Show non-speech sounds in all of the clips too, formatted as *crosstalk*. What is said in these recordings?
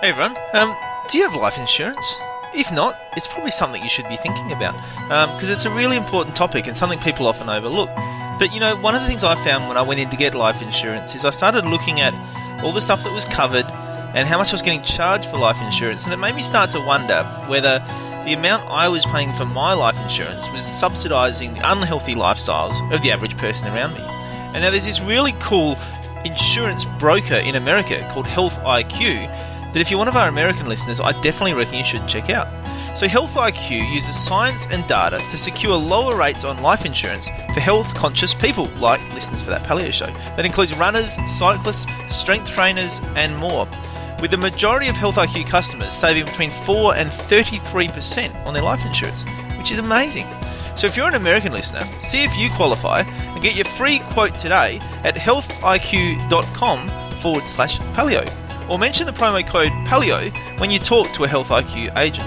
Hey everyone, um, do you have life insurance? If not, it's probably something you should be thinking about because um, it's a really important topic and something people often overlook. But you know, one of the things I found when I went in to get life insurance is I started looking at all the stuff that was covered and how much I was getting charged for life insurance, and it made me start to wonder whether the amount I was paying for my life insurance was subsidising the unhealthy lifestyles of the average person around me. And now there's this really cool insurance broker in America called Health IQ that if you're one of our American listeners, I definitely reckon you should check out. So, Health IQ uses science and data to secure lower rates on life insurance for health conscious people like listeners for that paleo show. That includes runners, cyclists, strength trainers, and more. With the majority of Health IQ customers saving between 4 and 33% on their life insurance, which is amazing. So, if you're an American listener, see if you qualify and get your free quote today at healthiq.com forward slash paleo or mention the promo code PALEO when you talk to a Health IQ agent.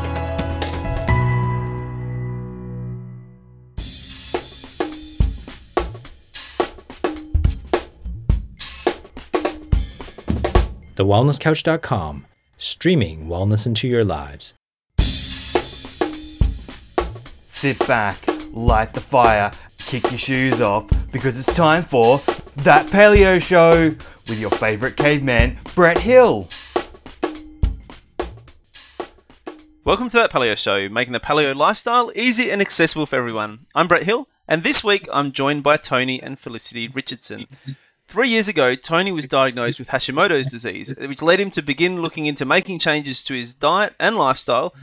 TheWellnessCouch.com, streaming wellness into your lives. Sit back, light the fire, kick your shoes off, because it's time for That Paleo Show with your favourite caveman, Brett Hill. Welcome to that Paleo Show, making the paleo lifestyle easy and accessible for everyone. I'm Brett Hill, and this week I'm joined by Tony and Felicity Richardson. Three years ago, Tony was diagnosed with Hashimoto's disease, which led him to begin looking into making changes to his diet and lifestyle,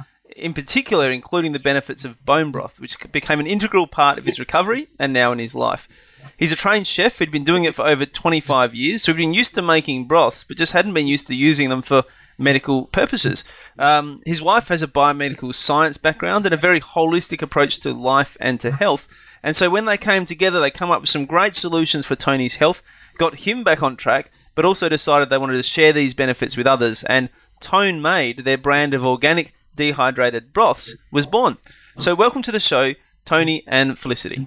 in particular, including the benefits of bone broth, which became an integral part of his recovery and now in his life. He's a trained chef who'd been doing it for over 25 years, so he'd been used to making broths, but just hadn't been used to using them for medical purposes. Um, his wife has a biomedical science background and a very holistic approach to life and to health. And so when they came together, they come up with some great solutions for Tony's health, got him back on track, but also decided they wanted to share these benefits with others. And Tone Made, their brand of organic dehydrated broths, was born. So welcome to the show, Tony and Felicity.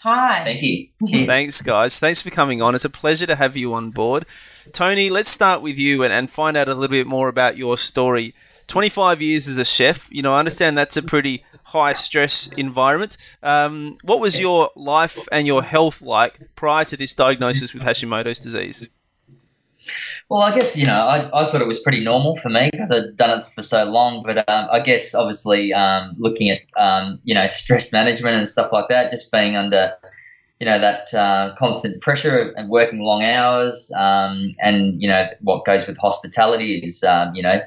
Hi. Thank you. Thanks, guys. Thanks for coming on. It's a pleasure to have you on board. Tony, let's start with you and, and find out a little bit more about your story. 25 years as a chef, you know, I understand that's a pretty high stress environment. Um, what was your life and your health like prior to this diagnosis with Hashimoto's disease? Well, I guess, you know, I, I thought it was pretty normal for me because I'd done it for so long. But um, I guess, obviously, um, looking at, um, you know, stress management and stuff like that, just being under, you know, that uh, constant pressure and working long hours. Um, and, you know, what goes with hospitality is, um, you know,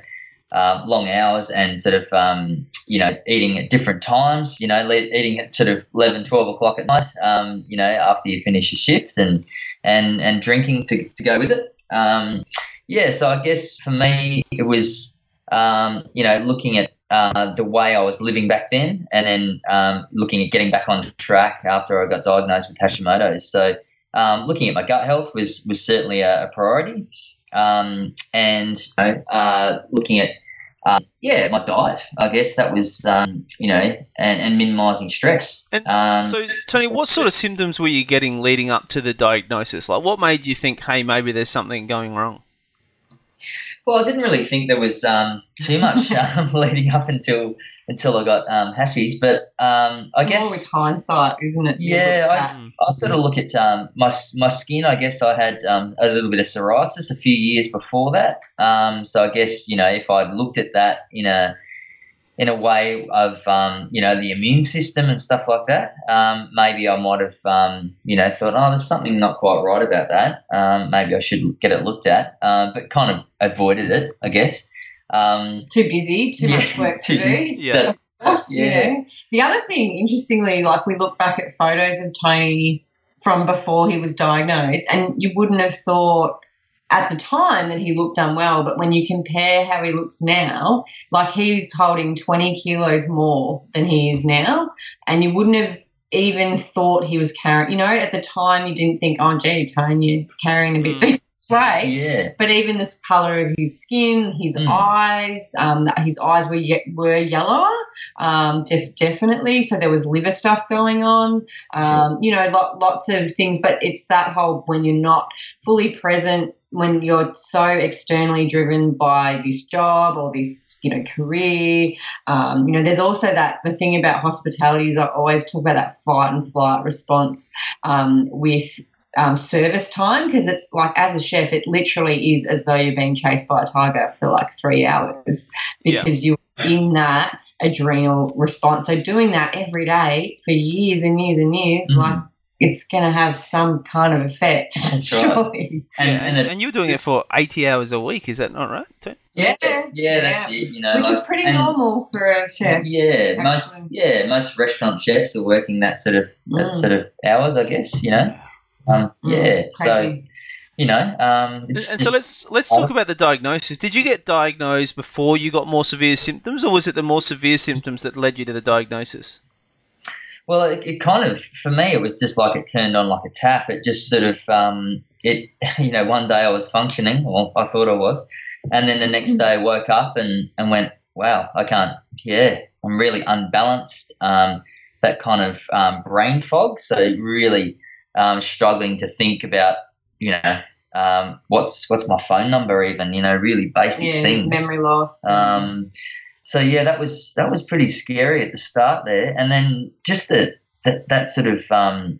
uh, long hours and sort of, um, you know, eating at different times, you know, le- eating at sort of 11, 12 o'clock at night, um, you know, after you finish your shift and, and, and drinking to, to go with it. Um, yeah, so I guess for me, it was, um, you know, looking at uh, the way I was living back then and then um, looking at getting back on track after I got diagnosed with Hashimoto's. So um, looking at my gut health was, was certainly a, a priority. Um, and uh, looking at uh, yeah, my diet. I guess that was, um, you know, and, and minimising stress. And um, so, Tony, what sort of symptoms were you getting leading up to the diagnosis? Like, what made you think, hey, maybe there's something going wrong? Well, I didn't really think there was um, too *laughs* much um, *laughs* leading up until until I got um, hashies, but um, I More guess with hindsight, isn't it? Yeah, I- I sort of look at um, my my skin. I guess I had um, a little bit of psoriasis a few years before that. Um, so I guess you know if I'd looked at that in a in a way of um, you know the immune system and stuff like that, um, maybe I might have um, you know thought, oh, there's something not quite right about that. Um, maybe I should get it looked at, uh, but kind of avoided it, I guess. Um, too busy, too much work *laughs* too to busy. do. Yeah. That's Yes, you Yeah. know. The other thing, interestingly, like we look back at photos of Tony from before he was diagnosed, and you wouldn't have thought at the time that he looked unwell, but when you compare how he looks now, like he's holding 20 kilos more than he is now, and you wouldn't have even thought he was carrying, you know, at the time you didn't think, oh, gee, Tony, you're carrying a bit Mm. too much weight. yeah. But even this color of his skin, his Mm. eyes, um, his eyes were ye- were yellower, um, def- definitely. So there was liver stuff going on. Um, You know, lo- lots of things. But it's that whole when you're not fully present when you're so externally driven by this job or this you know career um, you know there's also that the thing about hospitality is i always talk about that fight and flight response um, with um, service time because it's like as a chef it literally is as though you're being chased by a tiger for like three hours Yeah. because you're in that adrenal response so doing that every day for years and years and years Mhm. like it's going to have some kind of effect That's *laughs* right. surely And, and, it, and you're doing it for 80 hours a week, is that not right? Tony? yeah, Yeah, yeah, that's yeah. it. You know, which is pretty and- normal for a chef Yeah, most yeah most restaurant chefs are working that sort of that Mm. sort of hours, I guess. You know, um, Mm, yeah. So you know, um, it's, and so it's- let's let's talk about the diagnosis. Did you get diagnosed before you got more severe symptoms, or was it the more severe symptoms that led you to the diagnosis? Well, it, it kind of for me, it was just like it turned on like a tap. It just sort of um, it *laughs* you know one day I was functioning, or I thought I was, and then the next day I woke up and and went, wow, I can't. Yeah, I'm really unbalanced. Um, that kind of um, brain fog. So really um, struggling to think about you know um, what's what's my phone number even. You know, really basic yeah, things. memory loss Um, so yeah, that was that was pretty scary at the start there, and then just the, that that sort of um,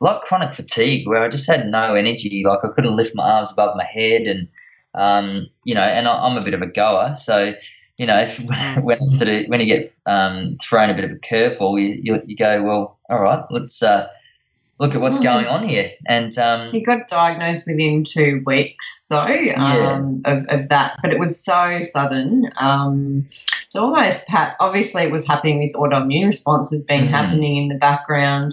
like chronic fatigue where I just had no energy, like I couldn't lift my arms above my head, and um, you know, and I, I'm a bit of a goer, so you know, if, *laughs* when sort of when you get um, thrown a bit of a curveball, you, you you go, well, all right, let's uh, look at what's Mm. going on here, and um, He got diagnosed within two weeks, though, um, of, of that. But it was so sudden. Um, so almost, ha- obviously, it was happening. This autoimmune response has been Mhm. happening in the background.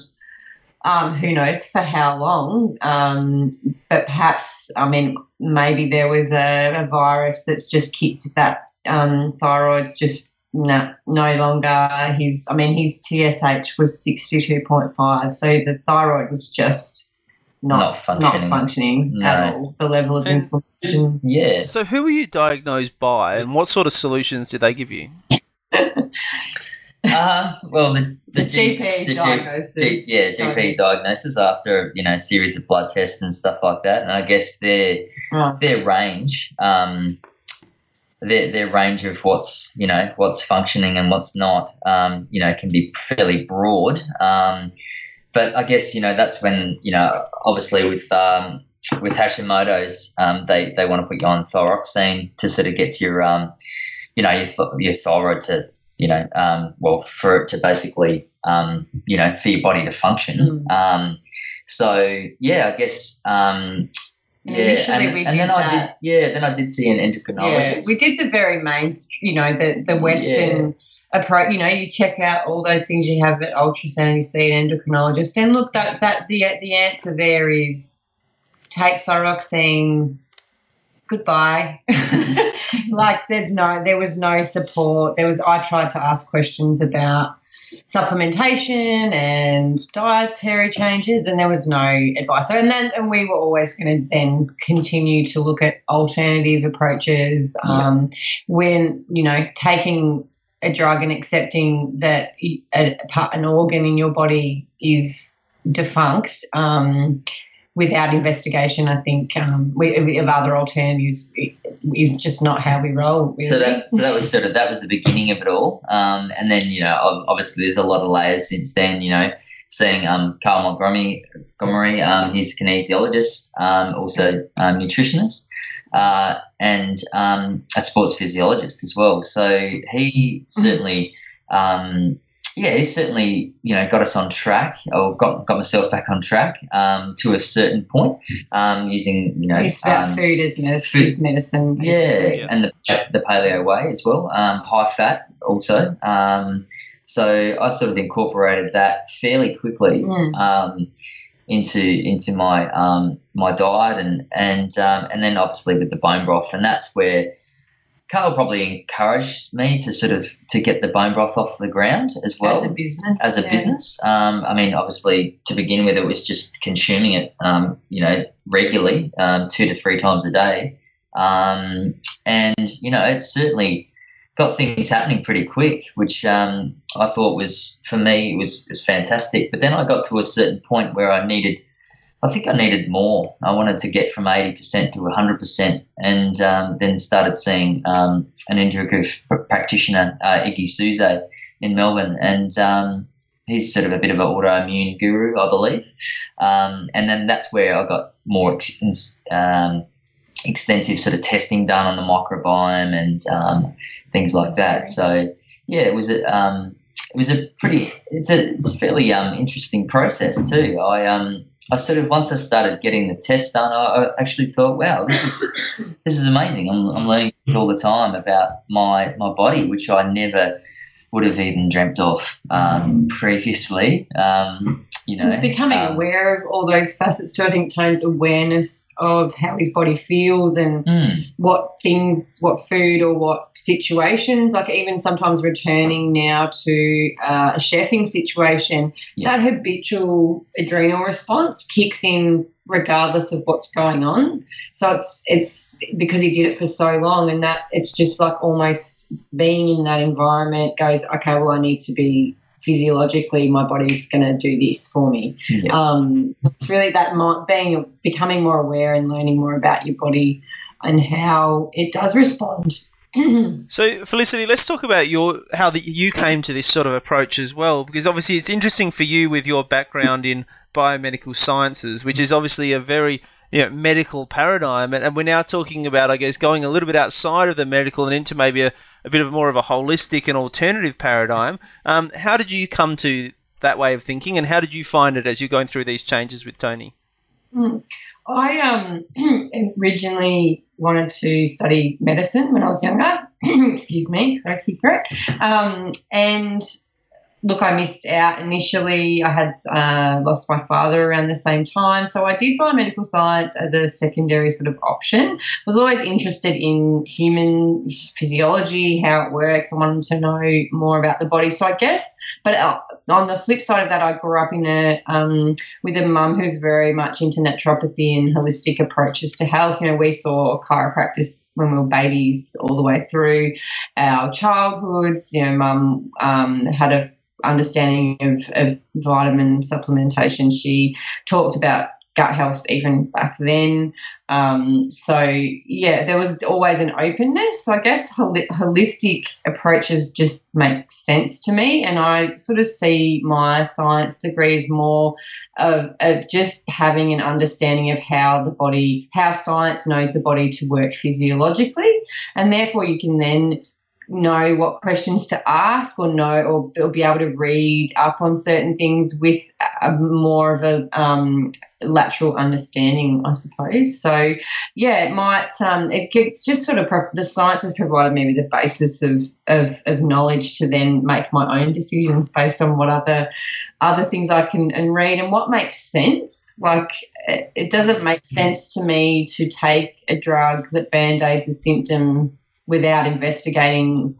Um, who knows for how long? Um, but perhaps, I mean, maybe there was a, a virus that's just kicked that um, thyroid's just no, no longer. His, I mean, his TSH was sixty-two point five, so the thyroid was just not Not functioning. not functioning No. at all. The level of And- inflammation. yeah, So, who were you diagnosed by, and what sort of solutions did they give you? uh, well, the, The, G- GP the diagnosis. G- yeah, GP diagnosis after you know a series of blood tests and stuff like that, and I guess their Right. their range, um, their their range of what's you know what's functioning and what's not, um, you know, can be fairly broad. Um, but I guess you know that's when you know obviously with um, with Hashimoto's, um, they they want to put you on thyroxine to sort of get your um, you know your th- your thyroid to you know um, well for it to basically um, you know for your body to function. Mm. Um, so yeah, I guess. And yeah, initially and, we and did then I did. Yeah, then I did see an endocrinologist. Yeah, we did the very mainstream, you know, the the Western approach. You know, you check out all those things you have at ultrasound, you see an endocrinologist, and look, that that the the answer there is take thyroxine. Goodbye. *laughs* *laughs* like, there's no, there was no support. There was. I tried to ask questions about supplementation and dietary changes, and there was no advice. So, and then, and we were always going to then continue to look at alternative approaches. Um, when you know taking a drug and accepting that a, a an organ in your body is defunct um, without investigation, I think um, we, of other alternatives is just not how we roll. Really. So that so that was sort of that was the beginning of it all. Um, and then you know obviously there's a lot of layers since then. You know, seeing um, Carl Montgomery, Montgomery um, he's a kinesiologist, um, also um, nutritionist. Uh, and um, a sports physiologist as well. So he certainly, um, yeah, he certainly, you know, got us on track or got, got myself back on track um, to a certain point um, using, you know, it's about um, food as medicine. food- medicine yeah. Yeah. and the, the paleo way as well, um, high fat also. Um, so I sort of incorporated that fairly quickly Mm. um, into into my um, my diet, and and um, and then obviously with the bone broth, and that's where Carl probably encouraged me to sort of to get the bone broth off the ground as well as a business. as a yeah. business. Um, I mean, obviously, to begin with, it was just consuming it, um, you know, regularly, um, two to three times a day, um, and you know, it certainly got things happening pretty quick, which um, I thought was for me was was fantastic. But then I got to a certain point where I needed I think I needed more. I wanted to get from 80% to 100%, and um, then started seeing um, an integrative practitioner, uh, Iggy Soosay, in Melbourne, and um, he's sort of a bit of an autoimmune guru, I believe. Um, and then that's where I got more ex- um, extensive sort of testing done on the microbiome and um, things like that. So yeah, it was a it was a pretty it's a it's a fairly interesting process too. I um I sort of once I started getting the test done, I, I actually thought, wow, this is *laughs* this is amazing. I'm, I'm learning all the time about my my body, which I never would have even dreamt of um, previously. Um, you know, it's becoming um, aware of all those facets too. I think Tone's awareness of how his body feels and mm. what things, what food or what situations, like even sometimes returning now to uh, a chefing situation, yeah. that habitual adrenal response kicks in regardless of what's going on. So it's it's because he did it for so long, and that it's just like almost being in that environment goes, okay, well, I need to be physiologically, my body's going to do this for me. Yeah. Um, it's really that being becoming more aware and learning more about your body and how it does respond. *clears throat* so Felicity, let's talk about your how the, you came to this sort of approach as well, because obviously it's interesting for you with your background in biomedical sciences, which is obviously a very you know, medical paradigm, and, and, we're now talking about, I guess, going a little bit outside of the medical and into maybe a, a bit of more of a holistic and alternative paradigm. Um, how did you come to that way of thinking, and how did you find it as you're going through these changes with Tony? Mm. I um, *clears throat* originally wanted to study medicine when I was younger. *clears throat* Excuse me, correct, correct. Um, and look, I missed out initially. I had uh, lost my father around the same time. So I did biomedical science as a secondary sort of option. I was always interested in human physiology, how it works. I wanted to know more about the body. So I guess, but uh, on the flip side of that, I grew up in a um, with a mum who's very much into naturopathy and holistic approaches to health. You know, we saw chiropractic when we were babies all the way through our childhoods. You know, mum um, had a understanding of, of vitamin supplementation. She talked about gut health even back then. Um, so yeah, there was always an openness. So I guess hol- holistic approaches just make sense to me, and I sort of see my science degree as more of, of just having an understanding of how the body, how science knows the body to work physiologically, and therefore you can then know what questions to ask or know or, be able to read up on certain things with a, more of a um, lateral understanding, I suppose. So, yeah, it might, um, it gets just sort of, pro- the science has provided me with a basis of, of, of knowledge to then make my own decisions based on what other, other things I can and read and what makes sense. Like, it, it doesn't make sense to me to take a drug that band aids a symptom without investigating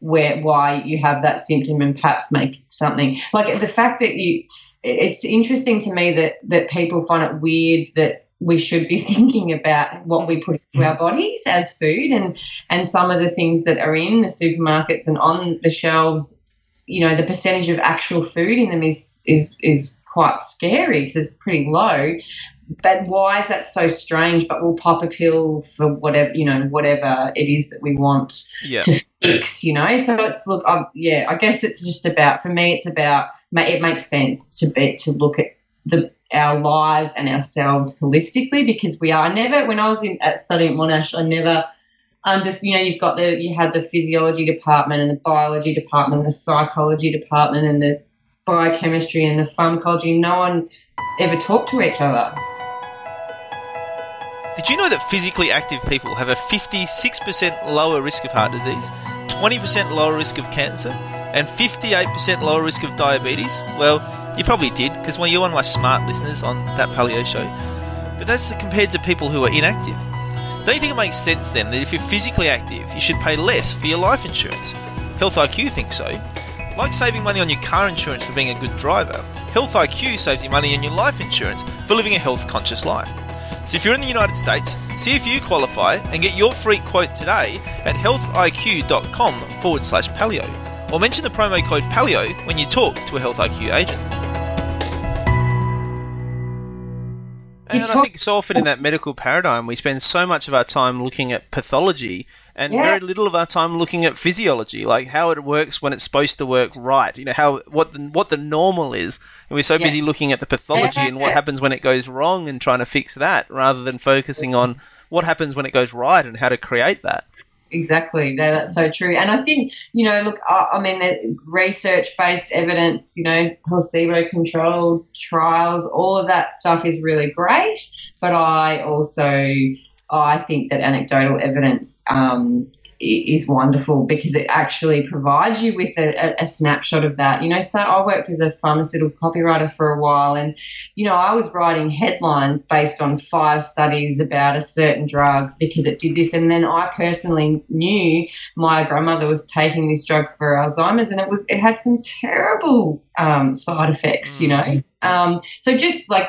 where why you have that symptom and perhaps make something like the fact that you it's interesting to me that that people find it weird that we should be *laughs* thinking about what we put into our bodies as food and and some of the things that are in the supermarkets and on the shelves you know the percentage of actual food in them is is is quite scary because it's pretty low but why is that so strange? But we'll pop a pill for whatever you know, whatever it is that we want yeah. to fix. You know, so it's look, i yeah, I guess it's just about for me, it's about it makes sense to be to look at the our lives and ourselves holistically because we are never. When I was in at studying at Monash, I never. Um, just you know, you've got the you had the physiology department and the biology department, and the psychology department, and the biochemistry and the pharmacology. No one ever talked to each other. Did you know that physically active people have a 56% lower risk of heart disease, 20% lower risk of cancer, and 58% lower risk of diabetes? Well, you probably did, because well, you're one of my smart listeners on that paleo show. But that's compared to people who are inactive. Don't you think it makes sense then that if you're physically active, you should pay less for your life insurance? Health IQ thinks so. Like saving money on your car insurance for being a good driver, Health IQ saves you money on your life insurance for living a health conscious life. So if you're in the United States, see if you qualify and get your free quote today at healthiq.com forward slash paleo. Or mention the promo code paleo when you talk to a Health IQ agent. And I think so often in that medical paradigm, we spend so much of our time looking at pathology and Yeah. very little of our time looking at physiology, like how it works when it's supposed to work right. You know how what the what the normal is, and we're so Yeah. busy looking at the pathology and what *laughs* happens when it goes wrong and trying to fix that, rather than focusing on what happens when it goes right and how to create that. Exactly. No, that's so true. And I think, you know, look, I, I mean, research based evidence, you know, placebo controlled trials, all of that stuff is really great. But I also, I think that anecdotal evidence um, is wonderful because it actually provides you with a, a, snapshot of that. You know, so I worked as a pharmaceutical copywriter for a while, and you know, I was writing headlines based on five studies about a certain drug because it did this. And then I personally knew my grandmother was taking this drug for Alzheimer's and it was, it had some terrible um, side effects, you know? Um, so just like,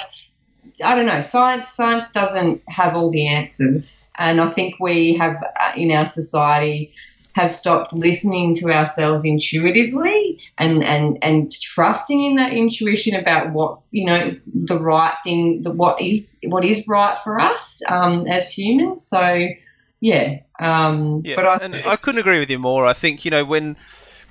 I don't know. Science, science doesn't have all the answers, and I think we have uh, in our society have stopped listening to ourselves intuitively and and and trusting in that intuition about what you know the right thing, the what is what is right for us um, as humans. So yeah, um, Yeah, but I and I couldn't agree with you more. I think you know when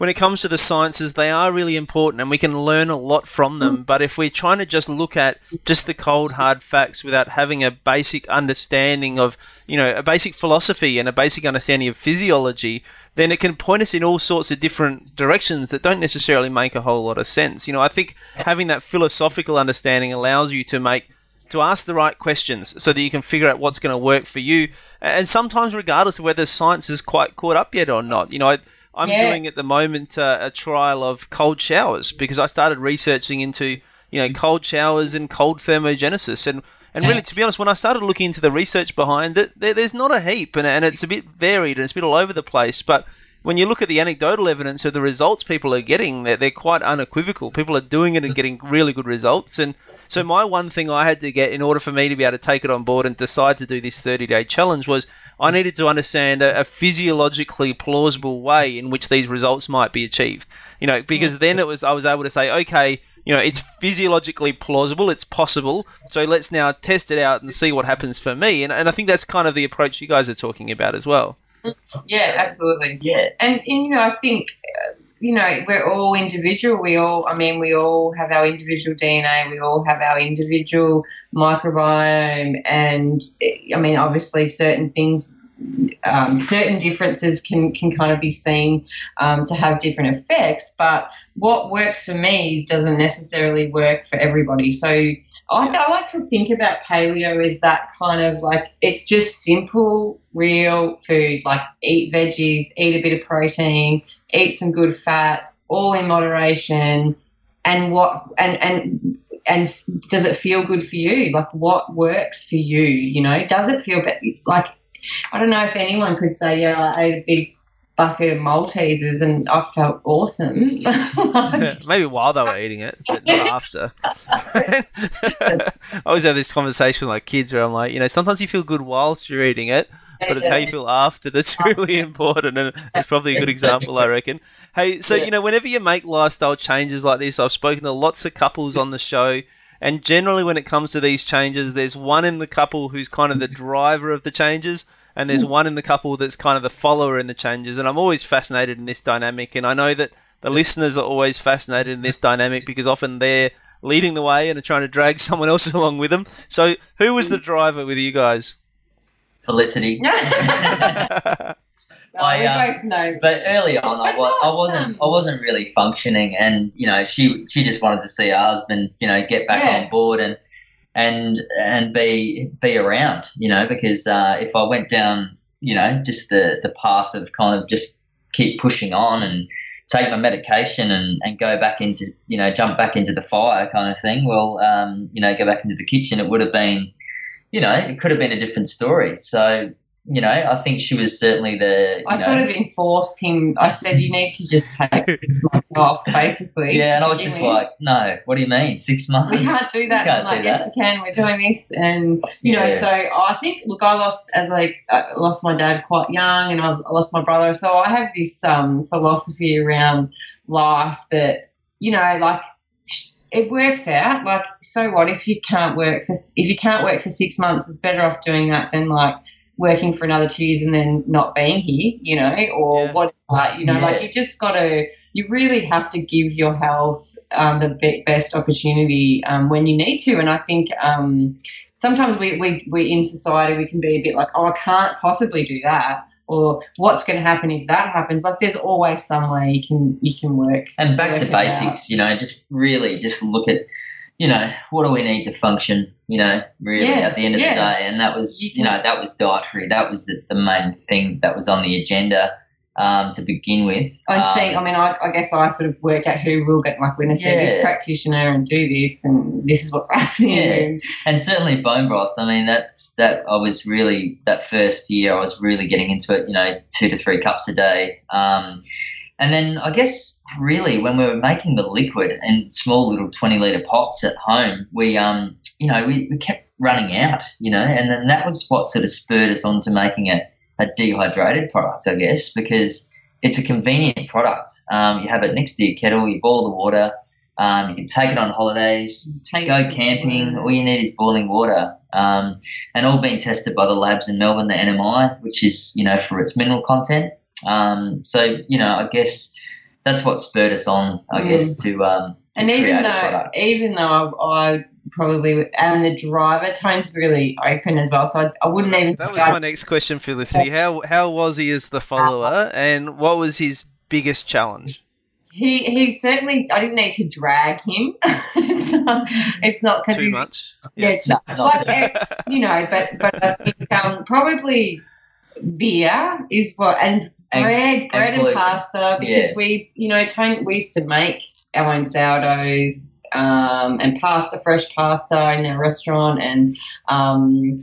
when it comes to the sciences, they are really important, and we can learn a lot from them. Mm. But if we're trying to just look at just the cold hard facts without having a basic understanding of you know a basic philosophy and a basic understanding of physiology, then it can point us in all sorts of different directions that don't necessarily make a whole lot of sense. You know, I think having that philosophical understanding allows you to make to ask the right questions so that you can figure out what's going to work for you. And sometimes, regardless of whether science is quite caught up yet or not, you know, I'm Yeah. doing at the moment uh, a trial of cold showers because I started researching into you know cold showers and cold thermogenesis and. And really, to be honest, when I started looking into the research behind it, there, there's not a heap, and, and it's a bit varied and it's a bit all over the place. But when you look at the anecdotal evidence of the results people are getting, they're, they're quite unequivocal. People are doing it and getting really good results. And so, my one thing I had to get in order for me to be able to take it on board and decide to do this 30 day challenge was I needed to understand a, a physiologically plausible way in which these results might be achieved. You know, because then it was I was able to say, okay, you know, it's physiologically plausible, it's possible. So let's now test it out and see what happens for me. And, and I think that's kind of the approach you guys are talking about as well. yeah, absolutely. Yeah, and, and you know, I think uh, you know we're all individual. We all, I mean, we all have our individual DNA. We all have our individual microbiome, and I mean, obviously, certain things. Um, certain differences can, can kind of be seen um, to have different effects, but what works for me doesn't necessarily work for everybody. So I, I like to think about paleo as that kind of like it's just simple, real food. Like eat veggies, eat a bit of protein, eat some good fats, all in moderation. And what and and and does it feel good for you? Like what works for you? You know, does it feel like I don't know if anyone could say, yeah, I ate a big bucket of Maltesers and I felt awesome. Like, *laughs* Maybe while they were eating it, but not *laughs* after. *laughs* I always have this conversation with like kids where I'm like, you know, sometimes you feel good whilst you're eating it, but it's how you feel after that's *laughs* really important, and *laughs* it's probably a good example, I reckon. Hey, so you know, whenever you make lifestyle changes like this, I've spoken to lots of couples on the show, and generally, when it comes to these changes, there's one in the couple who's kind of the mm-hmm. driver of the changes, and there's mm-hmm. one in the couple that's kind of the follower in the changes. And I'm always fascinated in this dynamic, and I know that the listeners are always fascinated in this *laughs* dynamic because often they're leading the way and are trying to drag someone else along with them. So, who was the mm. driver with you guys? Felicity. *laughs* *laughs* no, I, we um, both know. But early on, I, was, I wasn't. um, I wasn't really functioning, and you know, she she just wanted to see her husband, you know, get back Yeah. on board and and and be be around, you know, because uh, if I went down, you know, just the the path of kind of just keep pushing on and take my medication and, and go back into you know jump back into the fire kind of thing well um, you know go back into the kitchen it would have been you know it could have been a different story so you know i think she was certainly the I know, sort of enforced him. I said, "You need to just take *laughs* six months off, basically." yeah and i was just like no what do you mean six months we can't do that. *laughs* We I'm can't like, do yes, that. we can. We're doing this, and you know, so I think, look, I lost as I uh, lost my dad quite young, and I lost my brother. So I have this um, philosophy around life that you know, like it works out. Like, so what if you can't work for if you can't work for six months? It's better off doing that than like working for another two years and then not being here. You know, or Yeah. whatever. You know, Yeah. like you just got to. You really have to give your health um, the be- best opportunity um, when you need to, and I think um, sometimes we, we we in society we can be a bit like, oh, I can't possibly do that, or what's going to happen if that happens? Like, there's always some way you can you can work. and back to work out. basics. You know, just really just look at. You know, what do we need to function? You know, really Yeah, at the end of yeah. the day, and that was, You you know, that was dietary. That was the, the main thing that was on the agenda um, to begin with. And Um, seeing, I mean, I, I guess I sort of worked out who will get like when I see this practitioner and do this, and this is what's *laughs* happening. Yeah. and- certainly bone broth. I mean, that's that. I was really that first year. I was really getting into it. You know, two to three cups a day. Um, and then I guess really when we were making the liquid in small little twenty liter pots at home, we um, you know, we, we kept running out. You know, and then that was what sort of spurred us on to making a, a dehydrated product, I guess, because it's a convenient product. Um, you have it next to your kettle. You boil the water. Um, you can take it on holidays go camping, all you need is boiling water. Um, and all being tested by the labs in Melbourne, the NMI, which is, you know, for its mineral content. Um, so, you know, I guess that's what spurred us on, I Mm. guess, to, um, to And even though, even though I, I probably and the driver, Tone's really open as well. So I, I wouldn't even. That was my next question, Felicity. How how was he as the follower, and what was his biggest challenge? He he certainly. I didn't need to drag him. *laughs* it's not. Because Too much. Yeah, it's No, it's not *laughs* like you know, but but I think um, probably beer is what and And- bread, bread and, gluten. pasta because Yeah. we you know Tony, we used to make our own sourdoughs um, and pasta, fresh pasta in their restaurant and um,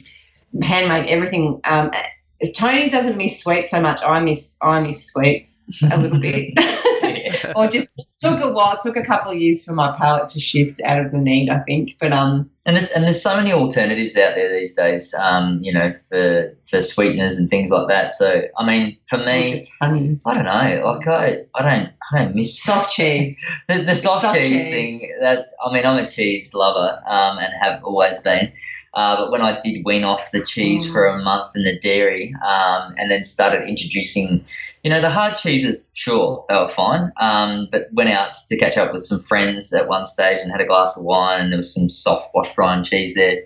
handmade everything. Um, if Tony doesn't miss sweets so much, I miss I miss sweets a little bit. *laughs* Or just took a while, took a couple of years for my palate to shift out of the need, I think. But um, And there's and there's so many alternatives out there these days, um, you know, for for sweeteners and things like that. So I mean, for me, just honey, I don't know, like I, I don't I don't miss *laughs* soft cheese. The, the soft, Soft cheese, cheese. thing, that I mean, I'm a cheese lover um, and have always been. Uh, but when I did wean off the cheese Mm. for a month and the dairy, um, and then started introducing, you know, the hard cheeses, sure, they were fine. Um, but went out to catch up with some friends at one stage and had a glass of wine, and there was some soft wash brine cheese there.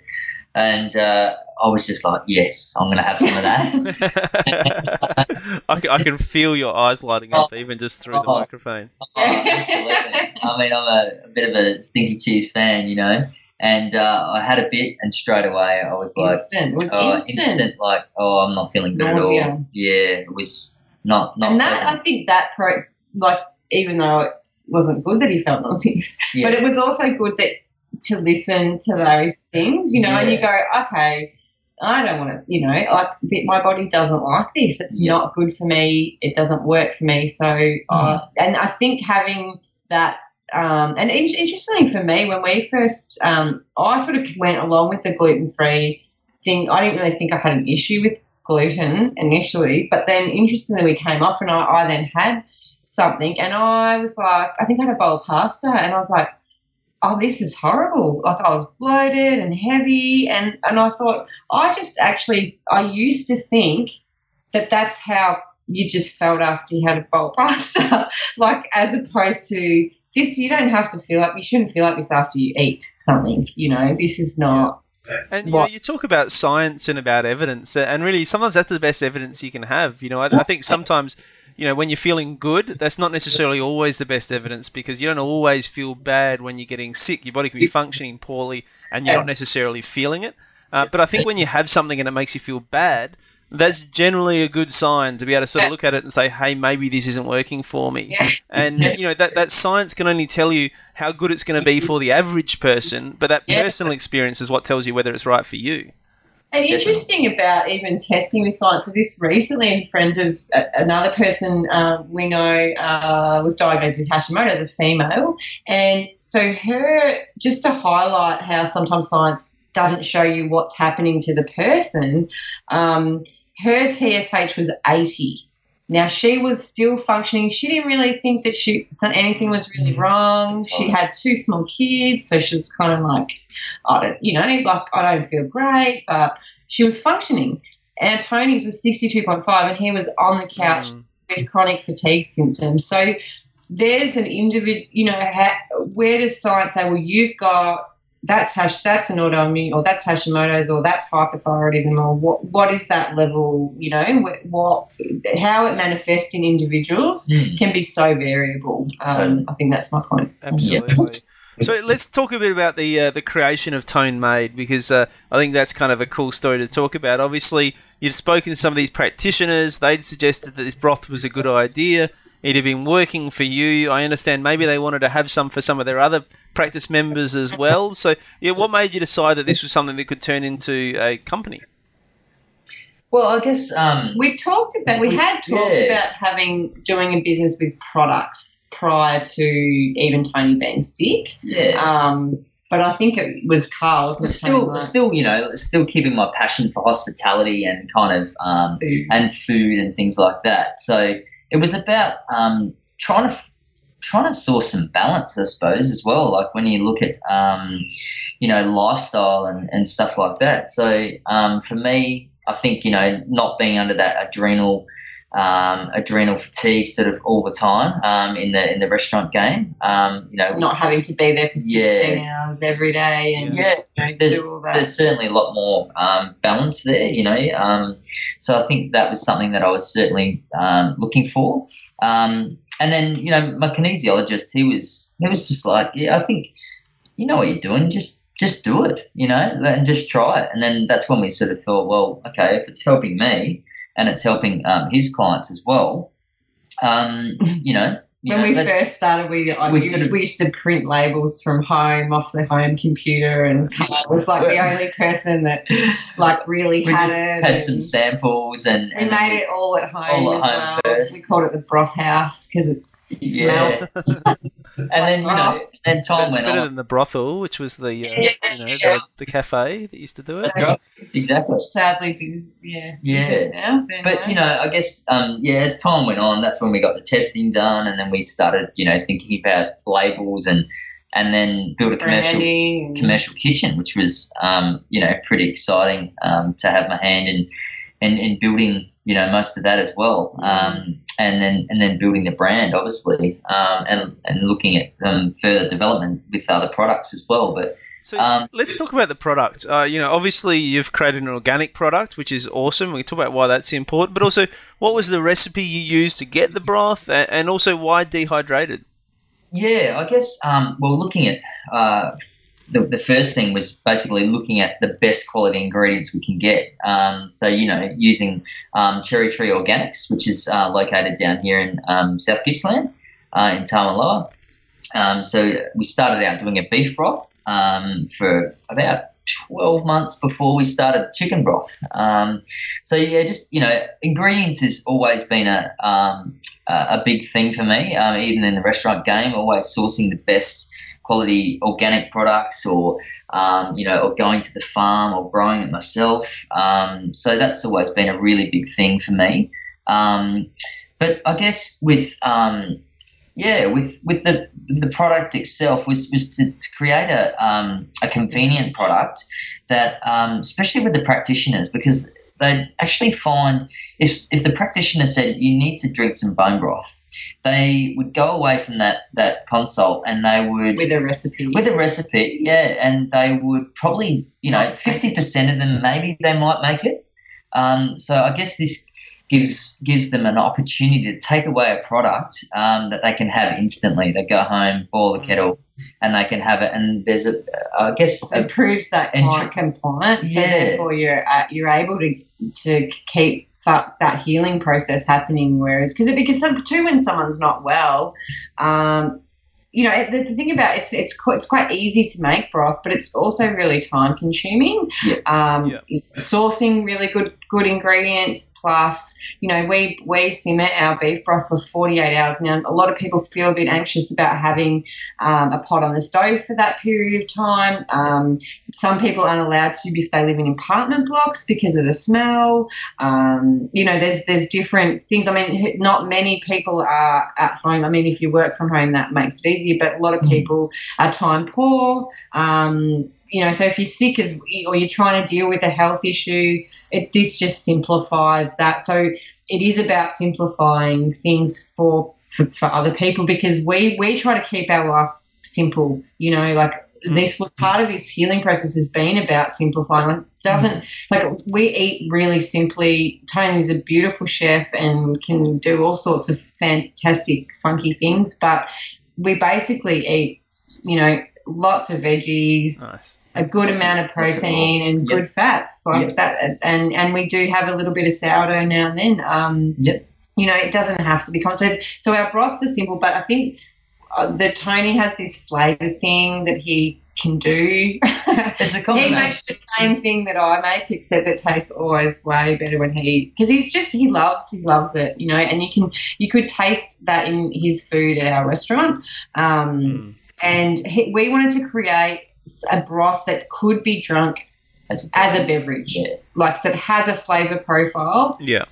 And uh, I was just like, yes, I'm going to have some of that. *laughs* *laughs* I, can, I can feel your eyes lighting up even just through the Oh. microphone. Oh, absolutely. I mean, I'm a, a bit of a stinky cheese fan, you know. And uh, I had a bit, and straight away I was like, instant. It was oh, instant. instant. like, oh, I'm not feeling good at all. Yeah, it was not not and that pleasant. I think that pro like even though it wasn't good that he felt nauseous, *laughs* yeah. but it was also good that to listen to those things, you know, and you go, okay. I don't want to, you know, like my body doesn't like this. It's Yeah. not good for me. It doesn't work for me. So, uh, and I think having that, um, and in- interestingly for me, when we first, um, I sort of went along with the gluten free thing. I didn't really think I had an issue with gluten initially, but then interestingly, we came off, and I, I then had something, and I was like, I think I had a bowl of pasta, and I was like, oh, this is horrible. Like I was bloated and heavy, and and I thought, I just actually, I used to think that that's how you just felt after you had a bowl of pasta, *laughs* like as opposed to this. You don't have to feel like you shouldn't feel like this after you eat something. You know, this is not. And you know, you talk about science and about evidence, and really, sometimes that's the best evidence you can have. You know, I, I think sometimes, you know, when you're feeling good, that's not necessarily always the best evidence because you don't always feel bad when you're getting sick. Your body can be functioning poorly, and you're not necessarily feeling it. Uh, but I think when you have something and it makes you feel bad, that's generally a good sign to be able to sort of look at it and say, "Hey, maybe this isn't working for me." Yeah. *laughs* And you know that that science can only tell you how good it's going to be for the average person, but that Yeah. personal experience is what tells you whether it's right for you. And interesting about even testing with science. So this recently, a friend of uh, another person uh, we know uh, was diagnosed with Hashimoto as a female, and so her just to highlight how sometimes science doesn't show you what's happening to the person. Um, her TSH was eighty. Now she was still functioning. She didn't really think that she anything was really wrong. She had two small kids, so she was kind of like, I don't, you know, like I don't feel great, but she was functioning. And Tony's was sixty two point five, and he was on the couch Mm. with chronic fatigue symptoms. So there's an individual, you know, ha- where does science say, well, you've got that's hash, that's an autoimmune, or that's Hashimoto's, or that's hypothyroidism, or what what is that level? You know, wh- what how it manifests in individuals Mm. can be so variable. Um, I think that's my point. Absolutely. *laughs* So let's talk a bit about the uh, the creation of Tone Made because uh, I think that's kind of a cool story to talk about. Obviously, you've spoken to some of these practitioners; they'd suggested that this broth was a good idea. It had been working for you. I understand maybe they wanted to have some for some of their other practice members as well. So, yeah, what made you decide that this was something that could turn into a company? Well, I guess um, We talked about we We- had talked yeah. about having doing a business with products prior to even Tony being sick. yeah. Um, but I think it was Carl. Wasn't it, still, Tony, still, you know, still keeping my passion for hospitality and kind of um, food? and food and things like that. So it was about um, trying to trying to source some balance, I suppose, as well. Like when you look at um, you know lifestyle and, and stuff like that. So um, for me, I think you know not being under that adrenal um, adrenal fatigue sort of all the time um, in the in the restaurant game. Um, you know, not having to be there for Yeah. 16 hours every day and yeah, you know, there's, do all that. there's certainly a lot more um, balance there, you know. Um, so I think that was something that I was certainly um, looking for. Um, and then, you know, my kinesiologist, he was he was just like, yeah, I think you know what you're doing, just just do it, you know, and just try it. And then that's when we sort of thought, well, okay, if it's helping me and it's helping um, his clients as well, um, *laughs* you know. You when know, we first started, we like we we, used, sort of- we used to print labels from home off the home computer, and *laughs* Carl was like the only person that like really we had just it. had some samples and, we and made it all at home all at as home well. first. We called it the broth house because it Yeah. and then you know, and It's time better, it's went better on. than the brothel, which was the uh, Yeah, you know yeah. the, the cafe that used to do it. Exactly. sadly did yeah Yeah. Now? But you know, I guess um, yeah, as time went on, that's when we got the testing done, and then we started, you know, thinking about labels and and then build a commercial Branding commercial kitchen, which was um, you know pretty exciting um, to have my hand in, in in building you know most of that as well, um, and then and then building the brand obviously, um, and and looking at um, further development with other products as well. But So Um, let's talk about the product. Uh, you know, obviously you've created an organic product, which is awesome. We can talk about why that's important, but also what was the recipe you used to get the broth, and also why dehydrated. Yeah, I guess. Um, well, looking at uh, the, the first thing was basically looking at the best quality ingredients we can get. Um, so you know, using um, Cherry Tree Organics, which is uh, located down here in um, South Gippsland uh, in Tamaloa. Um, so we started out doing a beef broth um, for about 12 months before we started chicken broth. Um, so yeah, just you know, ingredients has always been a um, a big thing for me. Um, even in the restaurant game, always sourcing the best quality organic products, or um, you know, or going to the farm or growing it myself. Um, so that's always been a really big thing for me. Um, but I guess with um, yeah, with with the the product itself was was to, to create a um, a convenient product that, um, especially with the practitioners, because they actually find if if the practitioner said you need to drink some bone broth, they would go away from that that consult and they would with a recipe. with a recipe, yeah, and they would probably, you know, fifty percent of them maybe they might make it. Um, so I guess this gives gives them an opportunity to take away a product um, that they can have instantly. They go home, boil the kettle, and they can have it. And there's a, I guess, it proves that client compliance, Yeah. and therefore you're uh, you're able to to keep that, that healing process happening. Whereas, because because some- too when someone's not well, um, you know the, the thing about it's it's quite, it's quite easy to make broth, but it's also really time consuming. Yeah. Um, Yeah. Sourcing really good good ingredients, plus you know we we simmer our beef broth for forty eight hours. Now a lot of people feel a bit anxious about having um, a pot on the stove for that period of time. Um, some people aren't allowed to if they live in apartment blocks because of the smell. Um, you know, there's there's different things. I mean, not many people are at home. I mean, if you work from home, that makes it easier. But a lot of Mhm. people are time poor. Um, you know, so if you're sick as or you're trying to deal with a health issue, it this just simplifies that. So it is about simplifying things for for, for other people because we we try to keep our life simple. You know, like this part of this healing process has been about simplifying. Like doesn't like we eat really simply. Tony's a beautiful chef and can do all sorts of fantastic, funky things, but we basically eat, you know, lots of veggies, Nice. a good Lots amount of lots of protein and Yep. good fats like Yep. that and and we do have a little bit of sourdough now and then um Yep. you know it doesn't have to be complicated so our broths are simple but i think uh, the tony has this flavor thing that he can do It's the he makes the same thing that I make, except it tastes always way better when he because he's just he loves he loves it, you know. And you can you could taste that in his food at our restaurant. Um, Mm. and he, we wanted to create a broth that could be drunk as as a beverage, Yeah. like that has a flavor profile Yeah.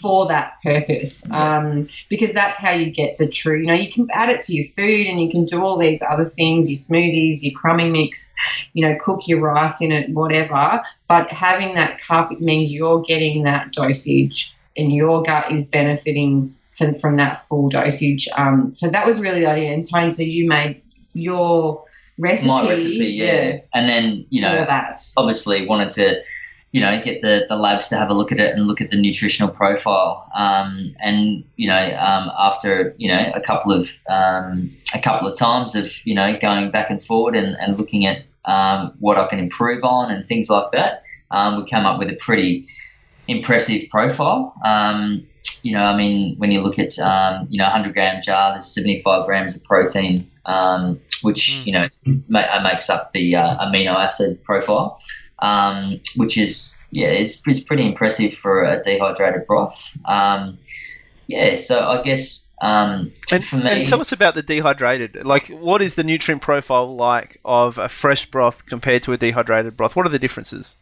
for that purpose. Um, because that's how you get the true. You know, you can add it to your food, and you can do all these other things, your smoothies, your crummy mix. You know, cook your rice in it, whatever. But having that cup it means you're getting that dosage, and your gut is benefiting from, from that full dosage. Um, so that was really the idea. And Tony, so you made your recipe. My recipe, yeah. And then, you know, obviously wanted to, you know, get the, the labs to have a look at it and look at the nutritional profile. Um, and you know, um, after you know a couple of um, a couple of times of you know going back and forward and, and looking at um, what I can improve on and things like that, um, we came up with a pretty impressive profile. Um, you know, I mean, when you look at um, you know 100 gram jar, there's 75 grams of protein, um, which Mm. you know ma- uh, makes up the uh, amino acid profile, um, which is yeah, it's, it's pretty impressive for a dehydrated broth. Um, yeah, so I guess um, And, for me, and tell us about the dehydrated. Like, what is the nutrient profile like of a fresh broth compared to a dehydrated broth? What are the differences?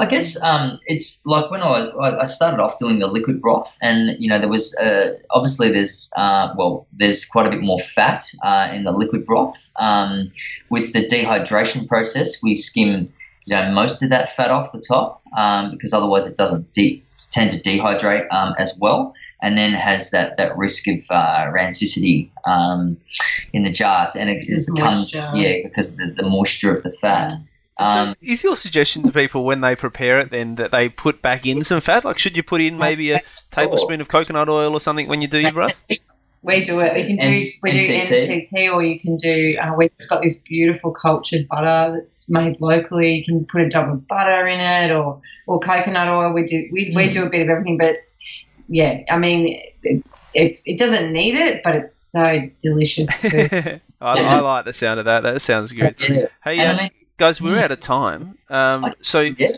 I guess um, it's like when I, I started off doing the liquid broth, and you know there was uh, obviously there's uh, well there's quite a bit more fat uh, in the liquid broth. Um, with the dehydration process, we skim you know most of that fat off the top um, because otherwise it doesn't de- tend to dehydrate um, as well, and then has that that risk of uh, rancidity um, in the jars, and it just becomes moisture. yeah because of the, the moisture of the fat. Um, so is your suggestion to people when they prepare it then that they put back in some fat? Like, should you put in maybe a tablespoon of coconut oil or something when you do your broth? We do it. You can do NC- we do MCT. MCT, or you can do. Uh, we've just got this beautiful cultured butter that's made locally. You can put a dab of butter in it, or or coconut oil. We do we, we Mm. do a bit of everything, but it's yeah. I mean, it's, it's it doesn't need it, but it's so delicious too. *laughs* I, I like the sound of that. That sounds good. yeah. Hey, And I mean, guys, we're out of time. Um, so, yeah.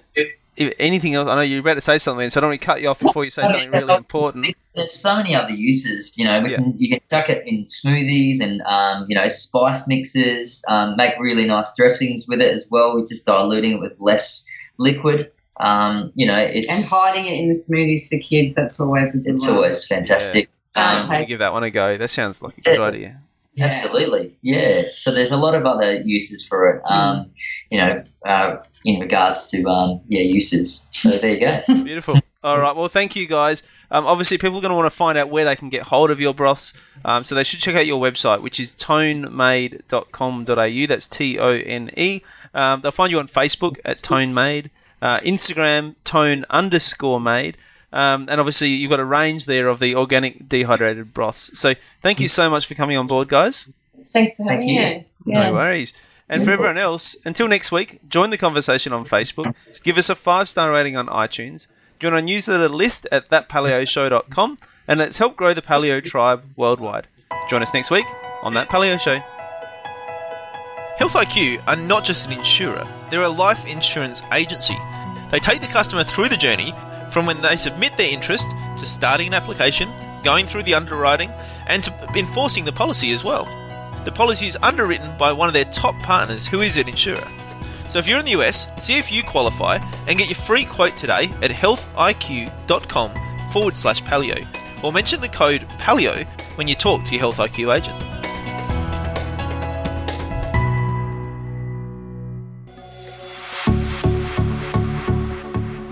if anything else, I know you're about to say something, so I don't want to cut you off before you say something really important. There's so many other uses. You know, we Yeah. can you can chuck it in smoothies and um, you know spice mixes. Um, make really nice dressings with it as well. We're just diluting it with less liquid. Um, you know, it's and hiding it in the smoothies for kids. That's always a good it's one. always fantastic. Yeah. Um, I'm going to give that one a go. That sounds like a good Yeah. idea. Yeah. Absolutely, yeah. So there's a lot of other uses for it. Um, you know, uh, in regards to um, yeah uses. So there you go. *laughs* Beautiful. All right. Well, thank you guys. Um, obviously, people are going to want to find out where they can get hold of your broths. Um, so they should check out your website, which is tonemade.com.au. That's T O N E. Um, they'll find you on Facebook at Tone Made, uh, Instagram Tone underscore Made. Um, and obviously, you've got a range there of the organic dehydrated broths. So, thank you so much for coming on board, guys. Thanks for having you. us. Yeah. No worries. And for everyone else, until next week, join the conversation on Facebook, give us a five star rating on iTunes, join our newsletter list at thatpaleoshow.com, and let's help grow the paleo tribe worldwide. Join us next week. on that Paleo Show. Health IQ are not just an insurer, they're a life insurance agency. They take the customer through the journey from when they submit their interest to starting an application, going through the underwriting, and to enforcing the policy as well. The policy is underwritten by one of their top partners who is an insurer. So if you're in the US, see if you qualify and get your free quote today at healthiq.com forward slash paleo or mention the code paleo when you talk to your Health IQ agent.